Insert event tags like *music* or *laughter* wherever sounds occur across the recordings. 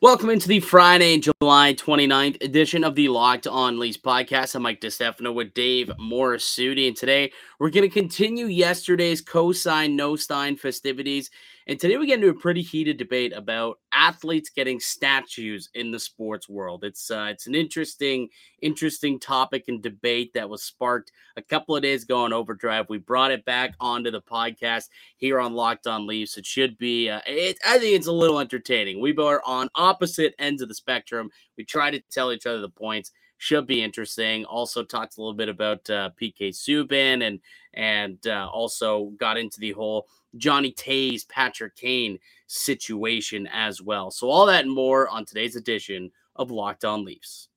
Welcome into the Friday, July 29th edition of the Locked On Leafs podcast. I'm Mike DeStefano with Dave Morassutti, and today we're going to continue yesterday's co-sign, no-sign festivities and today we get into a pretty heated debate about athletes getting statues in the sports world. It's uh, it's an interesting interesting topic and debate that was sparked a couple of days ago on Overdrive. We brought it back onto the podcast here on Locked On Leafs. It should be. Uh, it, I think it's a little entertaining. We are on opposite ends of the spectrum. We try to tell each other the points should be interesting. Also talked a little bit about uh, PK Subban and and uh, also got into the whole Johnny Toews Patrick Kane situation as well. So, all that and more on today's edition of Locked On Leafs.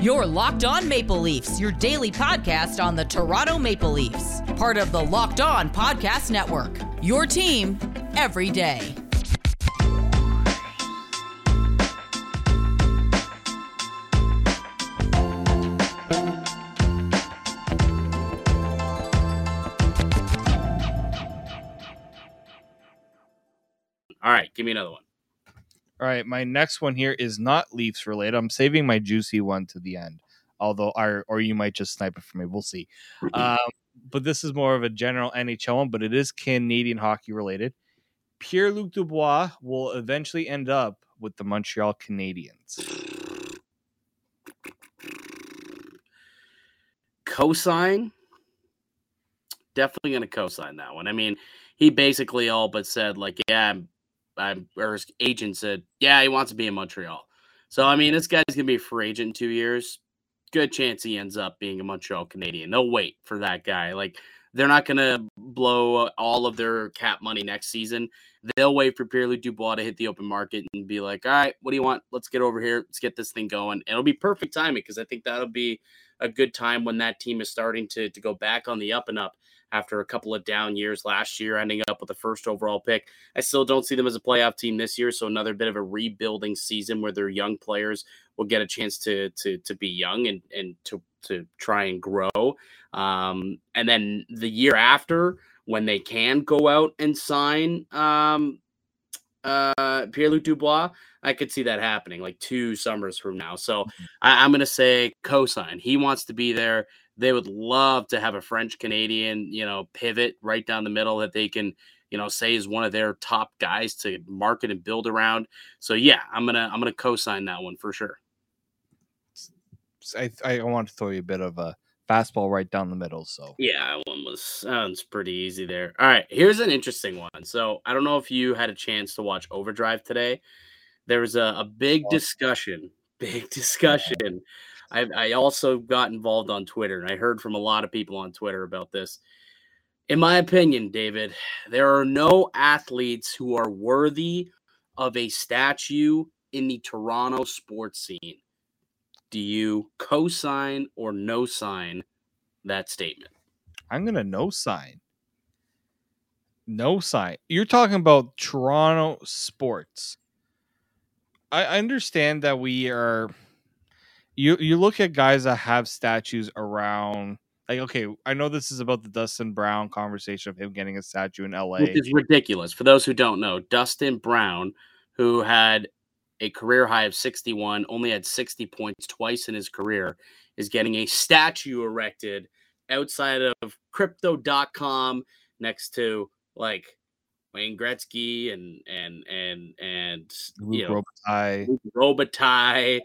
Your Locked On Maple Leafs, your daily podcast on the Toronto Maple Leafs, part of the Locked On Podcast Network. Your team every day. All right, give me another one. All right, my next one here is not Leafs related. I'm saving my juicy one to the end. Although, or, or you might just snipe it for me. We'll see. *clears throat* Um, but this is more of a general NHL one, but it is Canadian hockey related. Pierre Luc Dubois will eventually end up with the Montreal Canadiens. Cosign? Definitely going to cosign that one. I mean, he basically all but said, like, yeah, I'm I'm, or his agent said, yeah, he wants to be in Montreal. So, I mean, this guy's going to be a free agent in two years. Good chance he ends up being a Montreal Canadian. They'll wait for that guy. Like, they're not going to blow all of their cap money next season. They'll wait for Pierre Luc Dubois to hit the open market and be like, all right, what do you want? Let's get over here. Let's get this thing going. It'll be perfect timing because I think that'll be a good time when that team is starting to, to go back on the up and up after a couple of down years last year, ending up with the first overall pick. I still don't see them as a playoff team this year, so another bit of a rebuilding season where their young players will get a chance to to to be young and and to to try and grow. Um, and then the year after, when they can go out and sign um, uh, Pierre Luc Dubois, I could see that happening like two summers from now. So mm-hmm. I, am going to say cosign. He wants to be there. They would love to have a French Canadian, you know, pivot right down the middle that they can, you know, say is one of their top guys to market and build around. So yeah, I'm gonna I'm gonna co-sign that one for sure. I I want to throw you a bit of a fastball right down the middle. So yeah, that one was sounds pretty easy there. All right, here's an interesting one. So I don't know if you had a chance to watch Overdrive today. There was a, a big discussion, *laughs* big discussion I, I also got involved on Twitter, and I heard from a lot of people on Twitter about this. In my opinion, David, there are no athletes who are worthy of a statue in the Toronto sports scene. Do you co sign or no sign that statement? I'm going to no sign. No sign. You're talking about Toronto sports. I understand that we are you you look at guys that have statues around like okay i know this is about the dustin brown conversation of him getting a statue in la which is ridiculous. For those who don't know dustin brown who had a career high of 61 only had 60 points twice in his career is getting a statue erected outside of crypto.com next to like Wayne Gretzky and and and and you know Robitaille. Robitaille,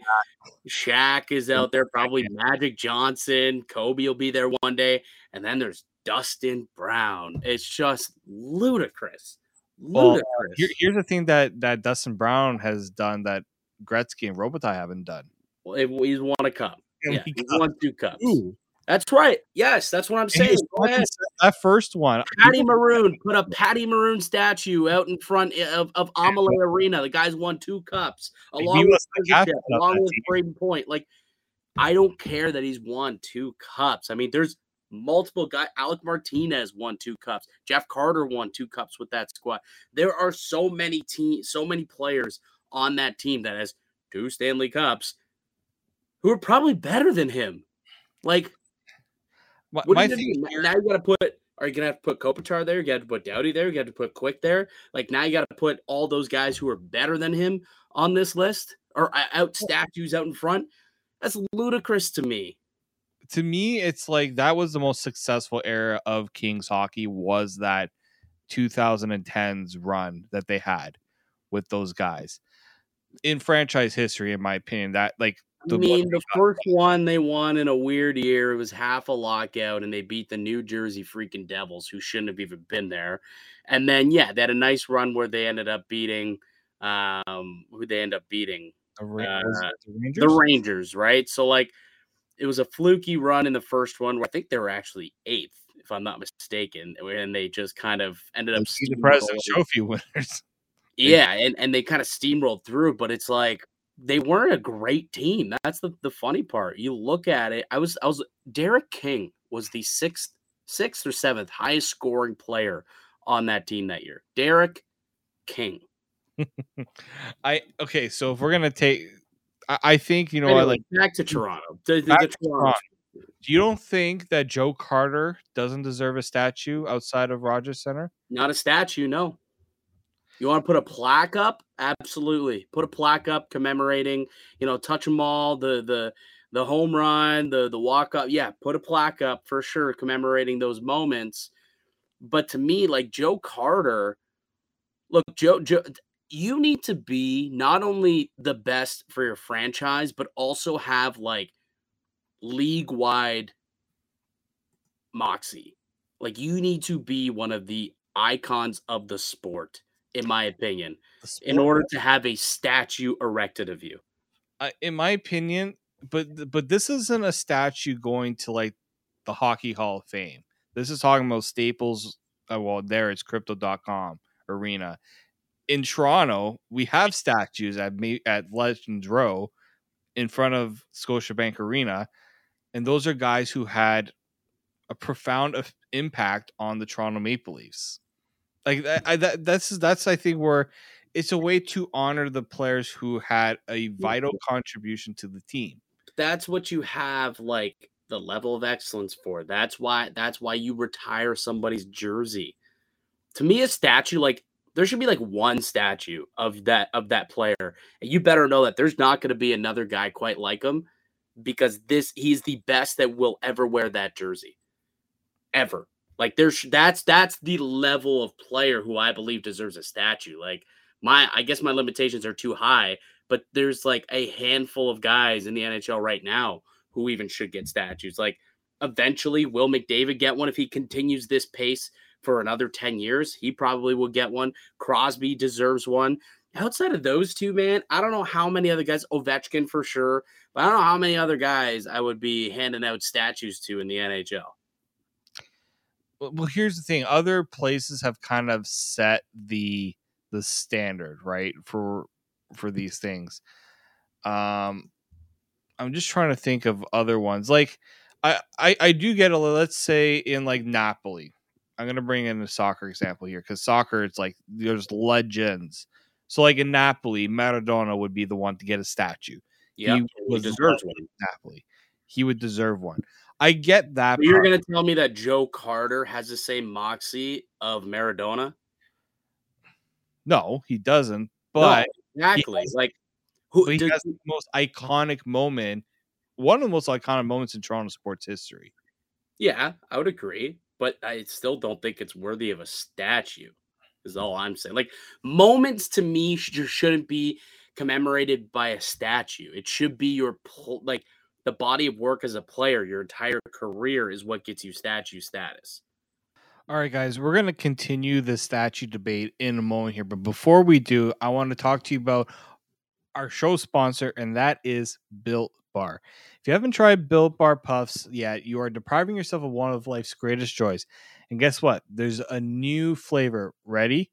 Shaq is out there, probably Magic Johnson, Kobe will be there one day, and then there's Dustin Brown. It's just ludicrous. Ludicrous. Well, here, here's the thing that that Dustin Brown has done that Gretzky and Robitaille haven't done. Well, he's won a cup. And yeah, he won two cups. Ooh. That's right. Yes, that's what I'm saying. That first one. Patty Maroon put a Patty Maroon statue out in front of, of Amalie Arena. The guy's won two cups along with along with Brayden Point. Like, I don't care that he's won two cups. I mean, there's multiple guys. Alec Martinez won two cups. Jeff Carter won two cups with that squad. There are so many team, so many players on that team that has two Stanley Cups who are probably better than him. Like what, my thing now you got to put Are you gonna have to put Kopitar there? You got to put Doughty there. You got to put Quick there. Like now, you got to put all those guys who are better than him on this list or uh, out statues out in front. That's ludicrous to me. To me, it's like that was the most successful era of Kings hockey was that 2010s run that they had with those guys in franchise history, in my opinion. That like I mean, the first one they won in a weird year. It was half a lockout, and they beat the New Jersey freaking Devils, who shouldn't have even been there. And then, yeah, they had a nice run where they ended up beating um who they end up beating The, uh, the Rangers. the Rangers, right? So like it was a fluky run in the first one where I think they were actually eighth, if I'm not mistaken, and they just kind of ended up the President's. Trophy winners. *laughs* Yeah, and, and they kind of steamrolled through, but it's like they weren't a great team. That's the, the funny part. You look at it, I was I was Derek King was the sixth sixth or seventh highest scoring player on that team that year. Derek King. *laughs* I okay, so if we're gonna take, I, I think you know Anyway, like back to Toronto. The, the- Back the to. Toronto. you don't think that Joe Carter doesn't deserve a statue outside of Rogers Center? Not a statue, no. You want to put a plaque up? Absolutely. Put a plaque up commemorating, you know, touch them all, the the the home run, the the walk up. Yeah, put a plaque up for sure commemorating those moments. But to me, like Joe Carter, look, Joe, Joe you need to be not only the best for your franchise, but also have like league wide moxie. Like you need to be one of the icons of the sport, in my opinion, in order to have a statue erected of you. I- in my opinion, but but this isn't a statue going to like the Hockey Hall of Fame. This is talking about Staples. Uh, well, there it's Crypto.com arena. In Toronto, we have statues at Ma- at Legends Row in front of Scotiabank Arena, and those are guys who had a profound impact on the Toronto Maple Leafs. Like that, I, that that's that's I think where it's a way to honor the players who had a mm. vital contribution to the team. That's what you have like the level of excellence for. That's why that's why you retire somebody's jersey. To me, a statue like there should be like one statue of that of that player. And you better know that there's not going to be another guy quite like him because this he's the best that will ever wear that jersey. Ever. Like there's that's that's the level of player who I believe deserves a statue. Like my I guess my limitations are too high, but there's like a handful of guys in the NHL right now who even should get statues. Like eventually will McDavid get one if he continues this pace for another 10 years? He probably will get one. Crosby deserves one. Outside of those two, man, I don't know how many other guys, Ovechkin for sure, but I don't know how many other guys I would be handing out statues to in the NHL. Well, here's the thing: other places have kind of set the the standard, right for for these things. Um, I'm just trying to think of other ones. Like, I I, I do get a. Let's say in like Napoli. I'm gonna bring in a soccer example here because soccer, it's like there's legends. So like in Napoli, Maradona would be the one to get a statue. Yeah, he was deserves one. in Napoli. He would deserve one. I get that. You're going to tell me that Joe Carter has the same moxie of Maradona? No, he doesn't. No, But exactly. has- like who he does- has the most iconic moment, one of the most iconic moments in Toronto sports history. Yeah, I would agree, but I still don't think it's worthy of a statue. Is all I'm saying. Like moments to me sh- shouldn't be commemorated by a statue. It should be your pl- like the body of work as a player. Your entire career is what gets you statue status. All right, guys, we're going to continue the statue debate in a moment here. But before we do, I want to talk to you about our show sponsor, and that is Built Bar. If you haven't tried Built Bar Puffs yet, you are depriving yourself of one of life's greatest joys. And guess what? There's a new flavor. Ready?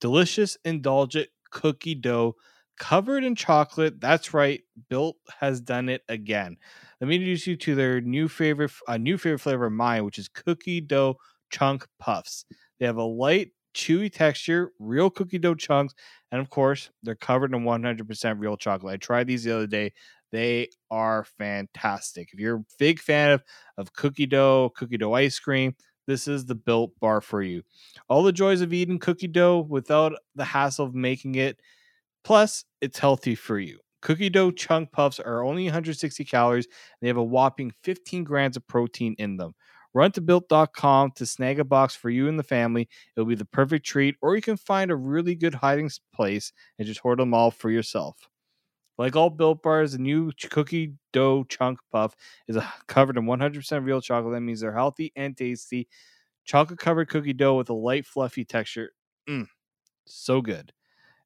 Delicious, indulgent cookie dough covered in chocolate. That's right. Built has done it again. Let me introduce you to their new favorite, a new favorite flavor of mine, which is cookie dough chunk puffs. They have a light, chewy texture, real cookie dough chunks, and of course, they're covered in 100% real chocolate. I tried these the other day. They are fantastic. If you're a big fan of, of cookie dough, cookie dough ice cream, this is the built bar for you. All the joys of eating cookie dough without the hassle of making it. Plus, it's healthy for you. Cookie dough chunk puffs are only 160 calories. And they have a whopping 15 grams of protein in them. Run to built.com to snag a box for you and the family. It'll be the perfect treat, or you can find a really good hiding place and just hoard them all for yourself. Like all built bars, the new cookie dough chunk puff is covered in 100% real chocolate. That means they're healthy and tasty. Chocolate covered cookie dough with a light, fluffy texture. Mm, so good.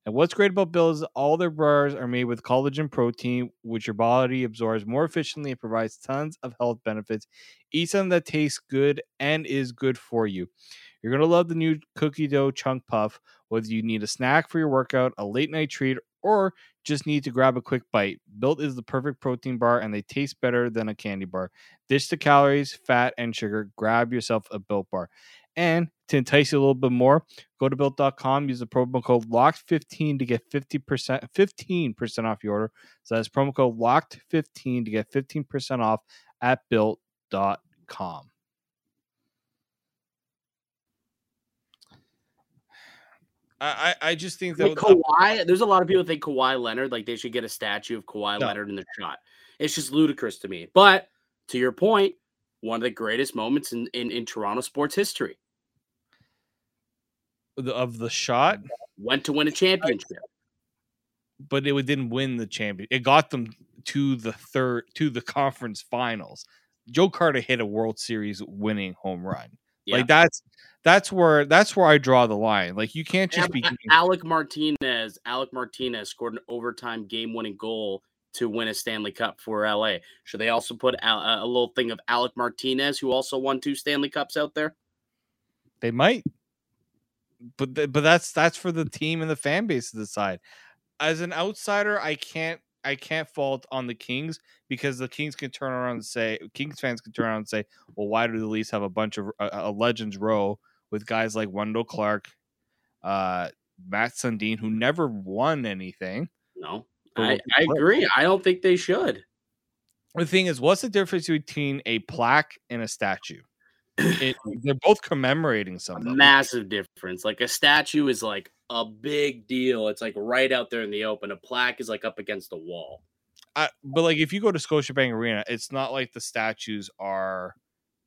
And what's great about Built is all their bars are made with collagen protein, which your body absorbs more efficiently and provides tons of health benefits. Eat something that tastes good and is good for you. You're going to love the new cookie dough chunk puff, whether you need a snack for your workout, a late night treat, or just need to grab a quick bite. Built is the perfect protein bar and they taste better than a candy bar. Dish the calories, fat, and sugar. Grab yourself a built bar. And to entice you a little bit more, go to built.com, use the promo code LOCKED15 to get 50% 15% off your order. So that's promo code LOCKED15 to get 15% off at built.com. I, I just think that like Kawhi, there's a lot of people think Kawhi Leonard, like they should get a statue of Kawhi No. Leonard in the shot. It's just ludicrous to me. But to your point, one of the greatest moments in, in, in Toronto sports history. the- of the shot, Went to win a championship. but it didn't win the champion. It got them to the third to the conference finals. Joe Carter hit a World Series winning home run. Yeah. Like that's that's where that's where I draw the line. Like you can't just be Alec Martinez, Alec Martinez scored an overtime game-winning goal to win a Stanley Cup for LA. Should they also put a, a little thing of Alec Martinez, who also won two Stanley Cups, out there? They might, but but that's that's for the team and the fan base to decide. As an outsider, I can't I can't fault on the Kings because the Kings can turn around and say Kings fans can turn around and say, well, why do the Leafs have a bunch of a, a legends row with guys like Wendell Clark, uh, Mats Sundin, who never won anything. No, I, I agree. I don't think they should. The thing is, what's the difference between a plaque and a statue? *coughs* It, they're both commemorating something. A something. massive difference. Like a statue is like a big deal. It's like right out there in the open. A plaque is like up against the wall. I, but like if you go to Scotiabank Arena, it's not like the statues are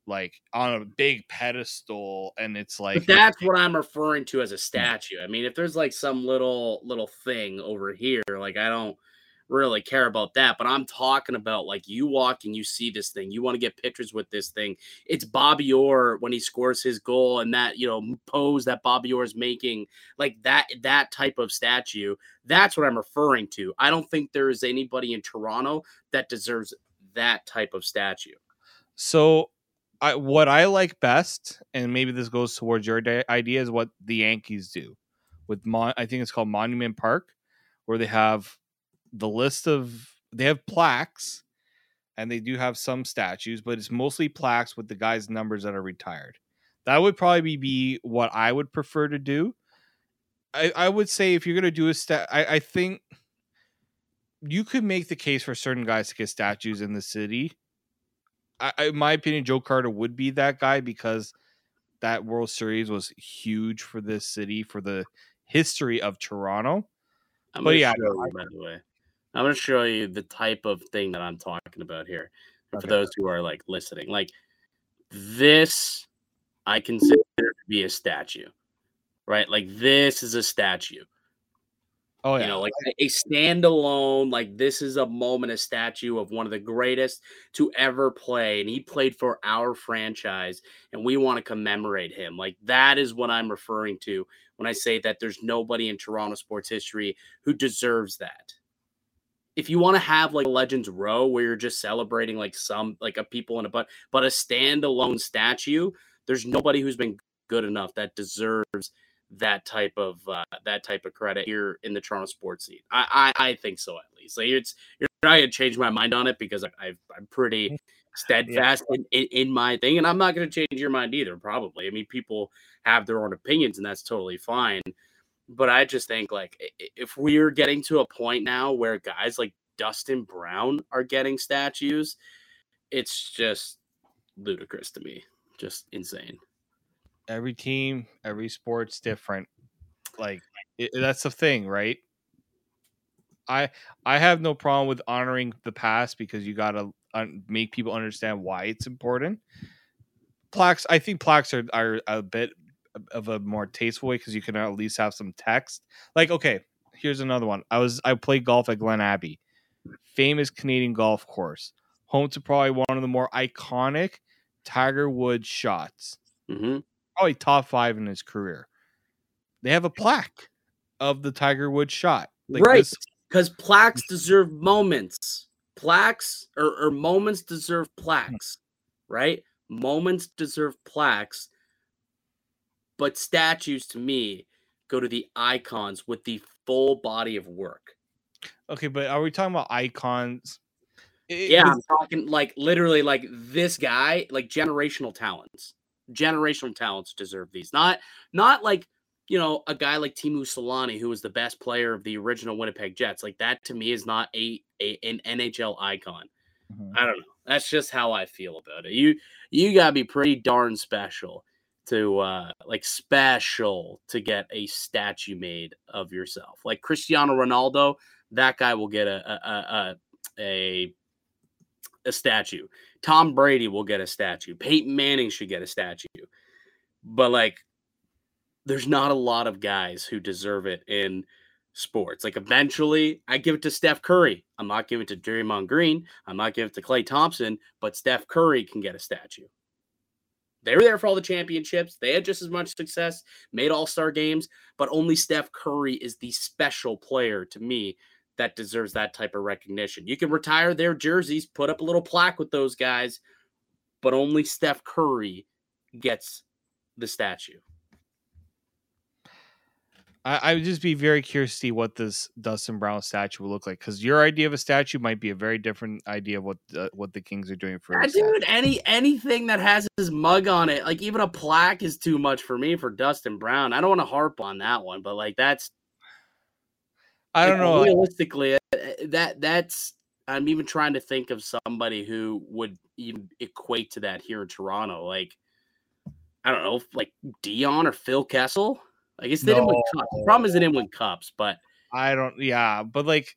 like on a big pedestal and it's like But that's what I'm referring to as a hmm. statue. I mean, if there's like some little little thing over here, like I don't really care about that. But I'm talking about like you walk and you see this thing, you want to get pictures with this thing. It's Bobby Orr when he scores his goal and that you know pose that Bobby Orr is making, like that that type of statue. That's what I'm referring to. I don't think there is anybody in Toronto that deserves that type of statue. so I what I like best, and maybe this goes towards your idea, is what the Yankees do with Mon- I think it's called Monument Park, where they have the list of they have plaques and they do have some statues, but it's mostly plaques with the guys' numbers that are retired. That would probably be what I would prefer to do. I, I would say if you're gonna do a stat, I, I think you could make the case for certain guys to get statues in the city. I, I, in my opinion, Joe Carter would be that guy because that World Series was huge for this city for the history of Toronto. I'm But yeah, show by the way. I'm gonna show you the type of thing that I'm talking about here. For those who are like listening. Like this I consider to be a statue. Right? Like this is a statue. Oh yeah, You know, like a standalone, like this is a moment, a statue of one of the greatest to ever play. And he played for our franchise, and we want to commemorate him. Like that is what I'm referring to when I say that there's nobody in Toronto sports history who deserves that. If you want to have like a Legends Row where you're just celebrating like some like a people in a but but a standalone statue, there's nobody who's been good enough that deserves that type of uh, that type of credit here in the Toronto sports scene. I I, I think so at least. Like it's you're not gonna change my mind on it because I, I've, I'm pretty steadfast in, in, in my thing, and I'm not gonna change your mind either. Probably. I mean, people have their own opinions, and that's totally fine. But I just think like if we're getting to a point now where guys like Dustin Brown are getting statues, it's just ludicrous to me. Just insane. every team, every sport's different. Like it, that's the thing, right? I I have no problem with honoring the past because you got to un- make people understand why it's important. Plaques, I think plaques are are a bit of a more tasteful way because you can at least have some text. Like, okay, here's another one. I was I played golf at Glen Abbey, famous Canadian golf course, home to probably one of the more iconic Tiger Woods shots. Mm-hmm. Probably top five in his career. They have a plaque of the Tiger Woods shot. Like right. this- Because plaques deserve moments. Plaques or, or moments deserve plaques, right? Moments deserve plaques. But statues to me go to the icons with the full body of work. okay, but are we talking about icons? It- Yeah, I'm talking like literally like this guy, like generational talents. Generational talents deserve these. Not not like, you know, a guy like Teemu Selanne who was the best player of the original Winnipeg Jets. Like that to me is not a, a an NHL icon. Mhm. I don't know. That's just how I feel about it. You you got to be pretty darn special to uh like special to get a statue made of yourself. Like Cristiano Ronaldo, that guy will get a a a, a, a statue. Tom Brady will get a statue. Peyton Manning should get a statue. But like there's not a lot of guys who deserve it in sports. Like eventually, I give it to Steph Curry. I'm not giving it to Draymond Green. I'm not giving it to Klay Thompson, but Steph Curry can get a statue. They were there for all the championships. They had just as much success, made all star games, but only Steph Curry is the special player to me that deserves that type of recognition. You can retire their jerseys, put up a little plaque with those guys, but only Steph Curry gets the statue. I, I would just be very curious to see what this Dustin Brown statue will look like because your idea of a statue might be a very different idea of what the, what the Kings are doing for. Yeah, statue. dude, any anything that has his mug on it, like even a plaque is too much for me for Dustin Brown. I don't want to harp on that one, but like that's I don't like, know. Realistically, uh, that that's I'm even trying to think of somebody who would even equate to that here in Toronto. Like I don't know, like Dion or Phil Kessel. I guess they didn't win cups. The problem is they didn't win cups, but I don't. Yeah, but like,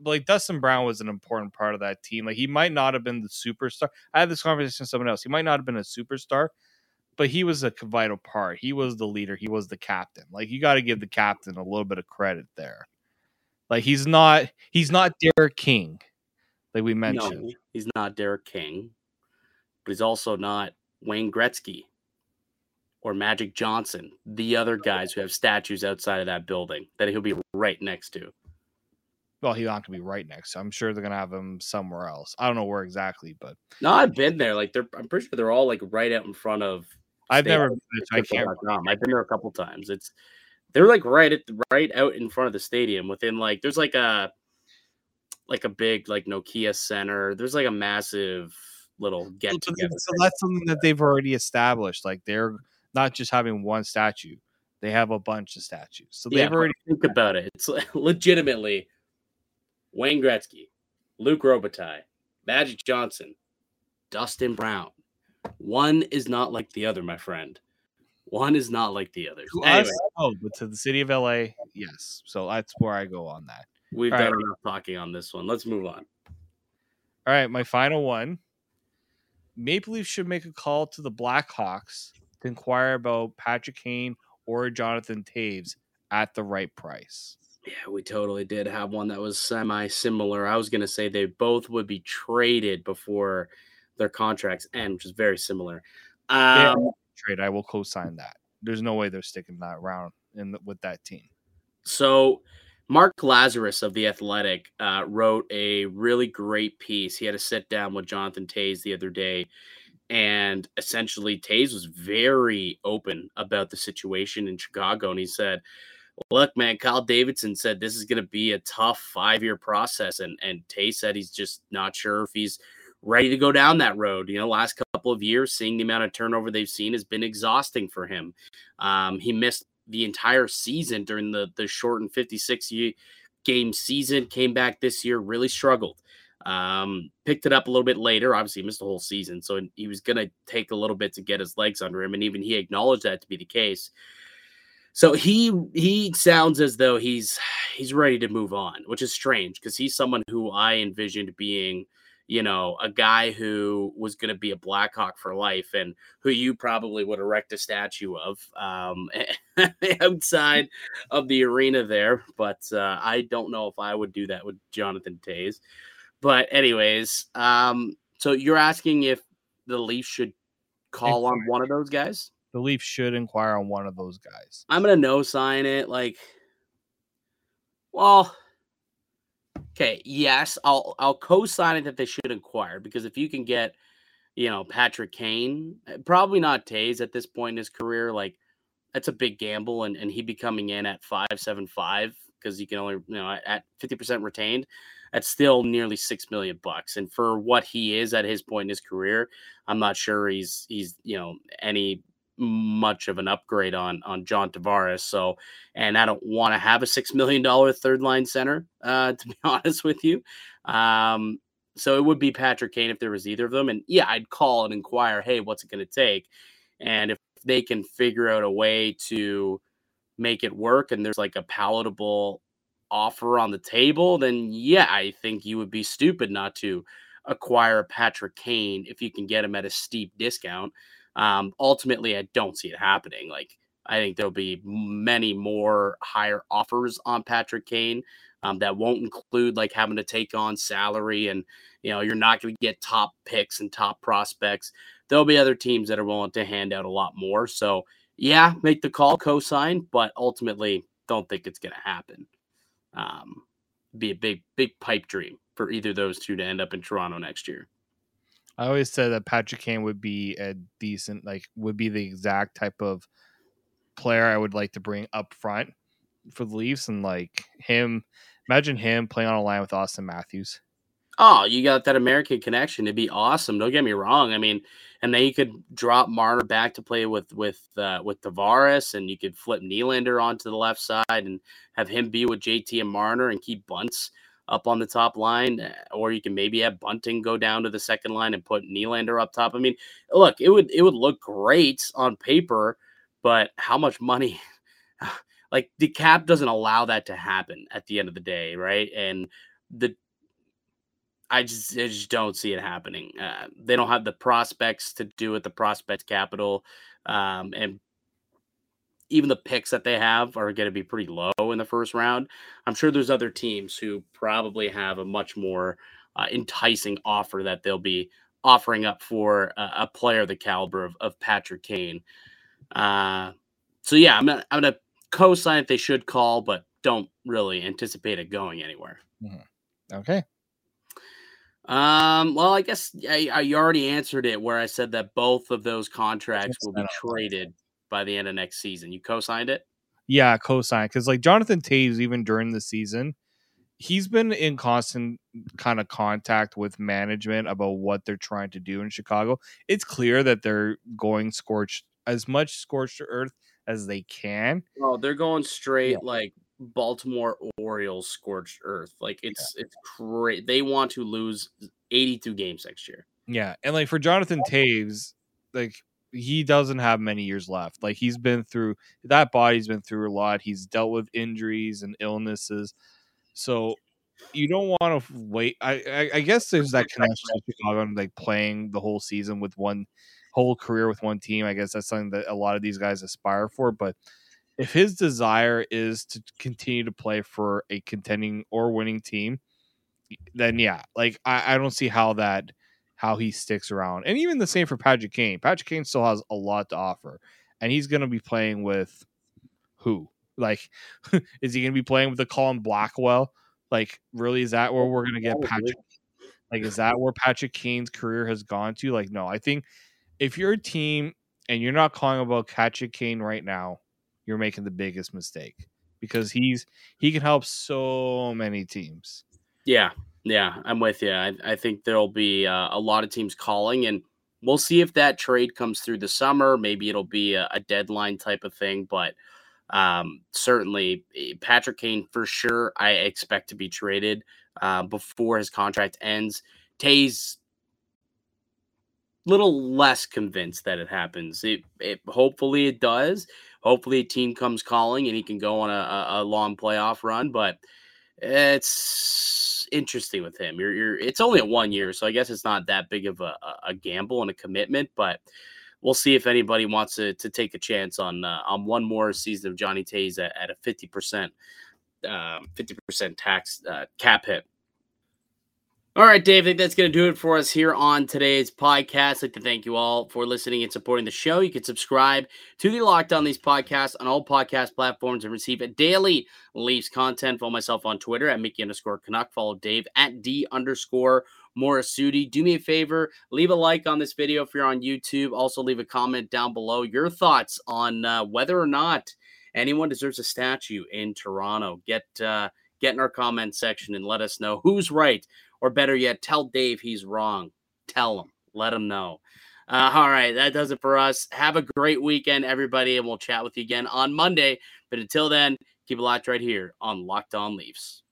like Dustin Brown was an important part of that team. Like he might not have been the superstar. I had this conversation with someone else. He might not have been a superstar, but he was a vital part. He was the leader. He was the captain. Like you got to give the captain a little bit of credit there. Like he's not. He's not Derek King, like we mentioned. no, he's not Derek King, but he's also not Wayne Gretzky or Magic Johnson, the other oh, guys who have statues outside of that building that he'll be right next to. Well, he's not gonna be right next. So I'm sure they're gonna have him somewhere else. I don't know where exactly, but No, I've been there. Like they're, I'm pretty sure they're all like right out in front of. I've never. Been, I can't. I've been there a couple times. It's they're like right at right out in front of the stadium. Within like there's like a like a big like Nokia center. There's like a massive little get together. so that's something that they've already established. Like they're not just having one statue; they have a bunch of statues. So they've but already. think about it. It's *laughs* legitimately Wayne Gretzky, Luc Robitaille, Magic Johnson, Dustin Brown. One is not like the other, my friend. One is not like the other. To Anyway, oh, but to the city of LA, yes. So that's where I go on that. we've all done right. enough talking on this one. Let's move on. All right, my final one. Maple Leafs should make a call to the Blackhawks to inquire about Patrick Kane or Jonathan Toews at the right price. Yeah, we totally did have one that was semi similar. I was going to say they both would be traded before their contracts end, which is very similar. Yeah. Um, Trade, I will co-sign that. There's no way they're sticking that around in the, with that team. So, Mark Lazerus of The Athletic uh, wrote a really great piece. He had a sit down with Jonathan Toews the other day. And essentially, Toews was very open about the situation in Chicago. And he said, Look, man, Kyle Davidson said this is going to be a tough five year process. And, and Toews said he's just not sure if he's ready to go down that road. You know, last couple of years, seeing the amount of turnover they've seen has been exhausting for him. Um, he missed the entire season during the the shortened 56 ye- game season. Came back this year, really struggled. Um, picked it up a little bit later. Obviously, missed the whole season, so he was going to take a little bit to get his legs under him, and even he acknowledged that to be the case. So he he sounds as though he's he's ready to move on, which is strange because he's someone who I envisioned being, you know, a guy who was going to be a Blackhawk for life and who you probably would erect a statue of um, *laughs* outside of the arena there. But uh, I don't know if I would do that with Jonathan Toews. But anyways, um, so you're asking if the Leafs should call on one of those guys? the Leafs should inquire on one of those guys. I'm gonna no sign it. Like, well, okay, yes, I'll I'll co-sign it that they should inquire because if you can get, you know, Patrick Kane, eh, probably not Toews at this point in his career. Like, that's a big gamble, and and he'd be coming in at five seven five because you can only you know at fifty percent retained. That's still nearly six million bucks, and for what he is at his point in his career, I'm not sure he's he's you know any much of an upgrade on on John Tavares. So, and I don't want to have a six million dollar third line center, uh, *laughs* to be honest with you. Um, so it would be Patrick Kane if there was either of them. And yeah, I'd call and inquire, hey, what's it going to take? And if they can figure out a way to make it work and there's like a palatable offer on the table, then yeah, I think you would be stupid not to acquire Patrick Kane if you can get him at a steep discount. Um, ultimately, I don't see it happening. Like, I think there'll be many more higher offers on Patrick Kane um, that won't include like having to take on salary and, you know, you're not going to get top picks and top prospects. There'll be other teams that are willing to hand out a lot more. So, yeah, make the call, co-sign, but ultimately, don't think it's going to happen. Um, be a big, big pipe dream for either those two to end up in Toronto next year. I always said that Patrick Kane would be a decent, like, would be the exact type of player I would like to bring up front for the Leafs, and like him, imagine him playing on a line with Auston Matthews. Oh, you got that American connection. It'd be awesome. Don't get me wrong. I mean, and then you could drop Marner back to play with with uh, with Tavares, and you could flip Nylander onto the left side and have him be with JT and Marner and keep Bunce up on the top line, eh, or you can maybe have Bunting go down to the second line and put Nylander up top. I mean, look, it would it would look great on paper, but how much money? *laughs* like the cap doesn't allow that to happen at the end of the day, right? And the I just I just don't see it happening. Uh, they don't have the prospects to do it. The prospect capital, um, and even the picks that they have are going to be pretty low in the first round. I'm sure there's other teams who probably have a much more uh, enticing offer that they'll be offering up for a, a player the caliber of, of Patrick Kane. Uh, so yeah, I'm gonna, I'm gonna co-sign it. They should call, but don't really anticipate it going anywhere. Mm-hmm. Okay. Um. Well, I guess I, I already answered it where I said that both of those contracts will be traded by the end of next season. You co-signed it? Yeah, co-signed because like Jonathan Toews, even during the season, he's been in constant kind of contact with management about what they're trying to do in Chicago. It's clear that they're going scorched as much scorched earth as they can. Oh, they're going straight yeah. like Baltimore Orioles scorched earth. Like it's yeah. it's great. They want to lose 82 games next year. Yeah, and like for Jonathan Toews, like he doesn't have many years left. Like he's been through that body's been through a lot. He's dealt with injuries and illnesses. So you don't want to wait. I, I, I guess there's that connection to Chicago and like playing the whole season with one whole career with one team. I guess that's something that a lot of these guys aspire for. But if his desire is to continue to play for a contending or winning team, then yeah, like I, I don't see how that how he sticks around. And even the same for Patrick Kane. Patrick Kane still has a lot to offer. And he's going to be playing with who? Like, *laughs* is he going to be playing with the Colin Blackwell? Like, really, is that where we're going to get Patrick? *laughs* Like, is that where Patrick Kane's career has gone to? Like, no, I think if you're a team and you're not calling about Patrick Kane right now, you're making the biggest mistake because he's he can help so many teams. Yeah, yeah, I'm with you. I, I think there'll be uh, a lot of teams calling, and we'll see if that trade comes through the summer. Maybe it'll be a, a deadline type of thing, but um, certainly eh, Patrick Kane for sure. I expect to be traded uh, before his contract ends. Toews' little less convinced that it happens. It, it hopefully it does. Hopefully a team comes calling and he can go on a, a long playoff run, but it's interesting with him. You're, you're it's only a one year, so I guess it's not that big of a, a gamble and a commitment, but we'll see if anybody wants to, to take a chance on uh, on one more season of Johnny Toews at, at a 50% um, 50% tax uh, cap hit. All right, Dave, I think that's going to do it for us here on today's podcast. I'd like to thank you all for listening and supporting the show. You can subscribe to the Locked On Leafs podcast on all podcast platforms and receive a daily Leafs content. Follow myself on Twitter at Mickey underscore Canuck. Follow Dave at D underscore Morassutti. Do me a favor, leave a like on this video if you're on YouTube. Also, leave a comment down below your thoughts on uh, whether or not anyone deserves a statue in Toronto. Get uh, get in our comment section and let us know who's right or better yet, tell Dave he's wrong. Tell him, let him know. Uh, all right, that does it for us. Have a great weekend, everybody, and we'll chat with you again on Monday. But until then, keep it locked right here on Locked On Leafs.